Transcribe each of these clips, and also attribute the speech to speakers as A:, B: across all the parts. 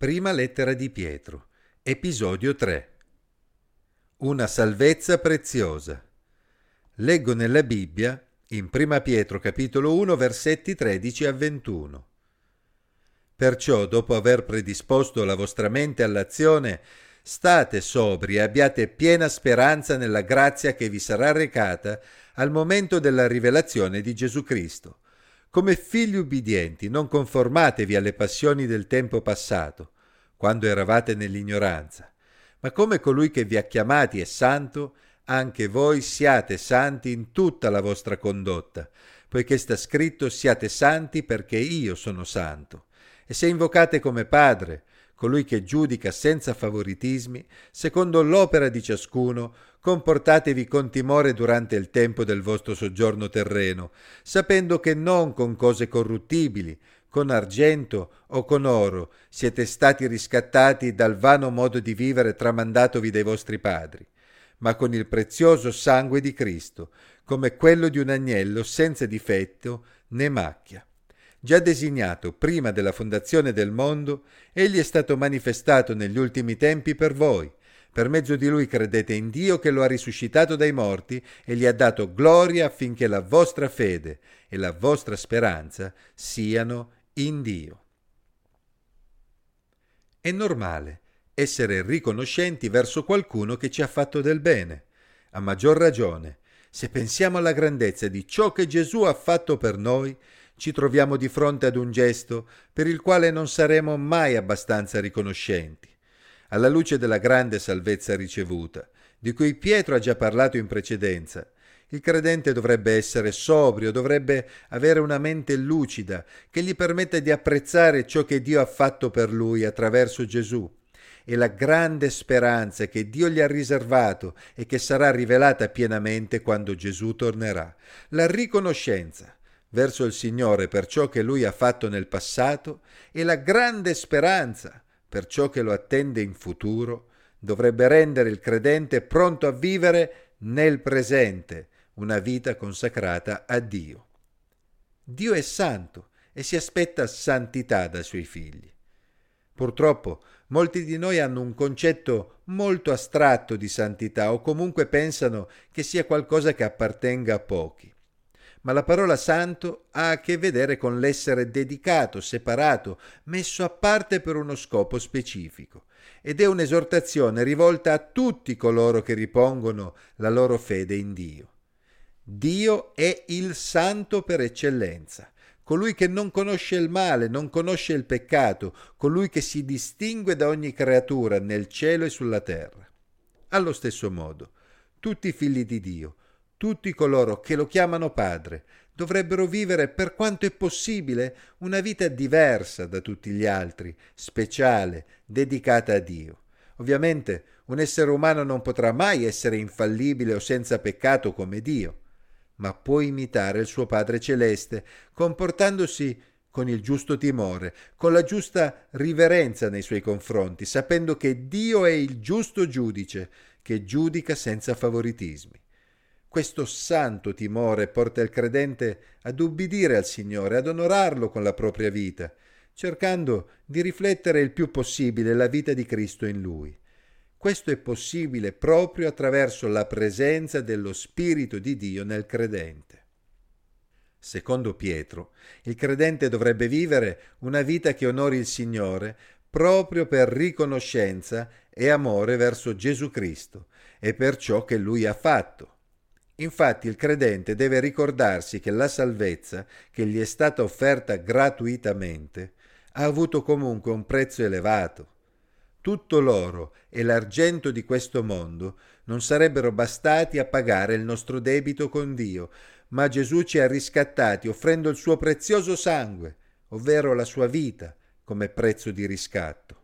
A: Prima lettera di Pietro, episodio 3. Una salvezza preziosa. Leggo nella Bibbia, in Prima Pietro capitolo 1, versetti 13 a 21. Perciò, dopo aver predisposto la vostra mente all'azione, state sobri e abbiate piena speranza nella grazia che vi sarà recata al momento della rivelazione di Gesù Cristo come figli ubbidienti, non conformatevi alle passioni del tempo passato, quando eravate nell'ignoranza, ma come colui che vi ha chiamati è santo, anche voi siate santi in tutta la vostra condotta, poiché sta scritto siate santi perché io sono santo. E se invocate come Padre, colui che giudica senza favoritismi, secondo l'opera di ciascuno, comportatevi con timore durante il tempo del vostro soggiorno terreno, sapendo che non con cose corruttibili, con argento o con oro siete stati riscattati dal vano modo di vivere tramandatovi dai vostri padri, ma con il prezioso sangue di Cristo, come quello di un agnello senza difetto né macchia già designato prima della fondazione del mondo, egli è stato manifestato negli ultimi tempi per voi. Per mezzo di lui credete in Dio che lo ha risuscitato dai morti e gli ha dato gloria affinché la vostra fede e la vostra speranza siano in Dio. È normale essere riconoscenti verso qualcuno che ci ha fatto del bene, a maggior ragione se pensiamo alla grandezza di ciò che Gesù ha fatto per noi ci troviamo di fronte ad un gesto per il quale non saremo mai abbastanza riconoscenti. Alla luce della grande salvezza ricevuta, di cui Pietro ha già parlato in precedenza, il credente dovrebbe essere sobrio, dovrebbe avere una mente lucida che gli permetta di apprezzare ciò che Dio ha fatto per lui attraverso Gesù e la grande speranza che Dio gli ha riservato e che sarà rivelata pienamente quando Gesù tornerà. La riconoscenza verso il Signore per ciò che Lui ha fatto nel passato e la grande speranza per ciò che lo attende in futuro dovrebbe rendere il credente pronto a vivere nel presente una vita consacrata a Dio. Dio è santo e si aspetta santità dai suoi figli. Purtroppo molti di noi hanno un concetto molto astratto di santità o comunque pensano che sia qualcosa che appartenga a pochi ma la parola santo ha a che vedere con l'essere dedicato, separato, messo a parte per uno scopo specifico ed è un'esortazione rivolta a tutti coloro che ripongono la loro fede in Dio. Dio è il santo per eccellenza, colui che non conosce il male, non conosce il peccato, colui che si distingue da ogni creatura nel cielo e sulla terra. Allo stesso modo, tutti i figli di Dio, tutti coloro che lo chiamano Padre dovrebbero vivere per quanto è possibile una vita diversa da tutti gli altri, speciale, dedicata a Dio. Ovviamente un essere umano non potrà mai essere infallibile o senza peccato come Dio, ma può imitare il suo Padre celeste, comportandosi con il giusto timore, con la giusta riverenza nei suoi confronti, sapendo che Dio è il giusto giudice, che giudica senza favoritismi. Questo santo timore porta il credente ad ubbidire al Signore, ad onorarlo con la propria vita, cercando di riflettere il più possibile la vita di Cristo in lui. Questo è possibile proprio attraverso la presenza dello Spirito di Dio nel credente. Secondo Pietro, il credente dovrebbe vivere una vita che onori il Signore proprio per riconoscenza e amore verso Gesù Cristo e per ciò che Lui ha fatto. Infatti il credente deve ricordarsi che la salvezza, che gli è stata offerta gratuitamente, ha avuto comunque un prezzo elevato. Tutto l'oro e l'argento di questo mondo non sarebbero bastati a pagare il nostro debito con Dio, ma Gesù ci ha riscattati offrendo il suo prezioso sangue, ovvero la sua vita, come prezzo di riscatto.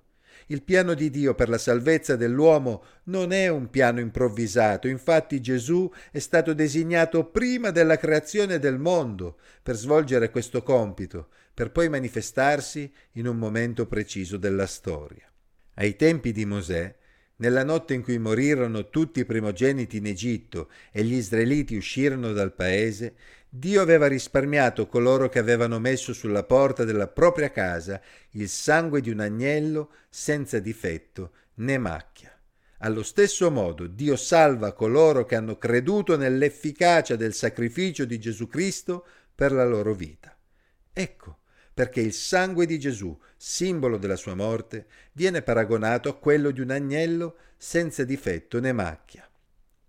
A: Il piano di Dio per la salvezza dell'uomo non è un piano improvvisato, infatti Gesù è stato designato prima della creazione del mondo per svolgere questo compito, per poi manifestarsi in un momento preciso della storia. Ai tempi di Mosè, nella notte in cui morirono tutti i primogeniti in Egitto e gli israeliti uscirono dal paese, Dio aveva risparmiato coloro che avevano messo sulla porta della propria casa il sangue di un agnello senza difetto né macchia. Allo stesso modo Dio salva coloro che hanno creduto nell'efficacia del sacrificio di Gesù Cristo per la loro vita. Ecco perché il sangue di Gesù, simbolo della sua morte, viene paragonato a quello di un agnello senza difetto né macchia.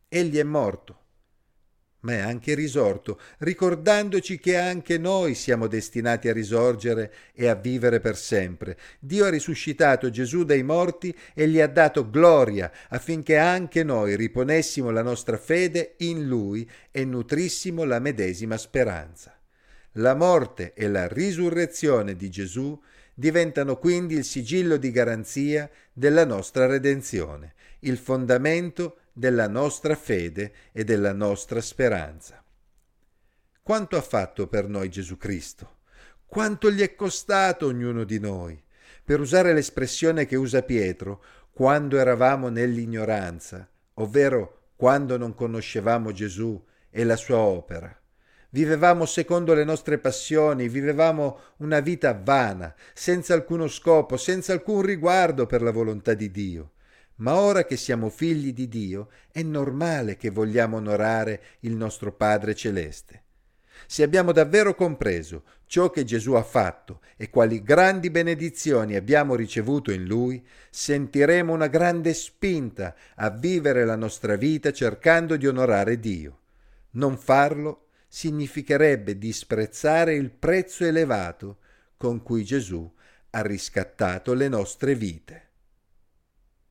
A: Egli è morto ma è anche risorto, ricordandoci che anche noi siamo destinati a risorgere e a vivere per sempre. Dio ha risuscitato Gesù dai morti e gli ha dato gloria affinché anche noi riponessimo la nostra fede in Lui e nutrissimo la medesima speranza. La morte e la risurrezione di Gesù diventano quindi il sigillo di garanzia della nostra redenzione, il fondamento della nostra fede e della nostra speranza. Quanto ha fatto per noi Gesù Cristo? Quanto gli è costato ognuno di noi? Per usare l'espressione che usa Pietro, quando eravamo nell'ignoranza, ovvero quando non conoscevamo Gesù e la sua opera. Vivevamo secondo le nostre passioni, vivevamo una vita vana, senza alcuno scopo, senza alcun riguardo per la volontà di Dio. Ma ora che siamo figli di Dio, è normale che vogliamo onorare il nostro Padre Celeste. Se abbiamo davvero compreso ciò che Gesù ha fatto e quali grandi benedizioni abbiamo ricevuto in Lui, sentiremo una grande spinta a vivere la nostra vita cercando di onorare Dio. Non farlo significherebbe disprezzare il prezzo elevato con cui Gesù ha riscattato le nostre vite.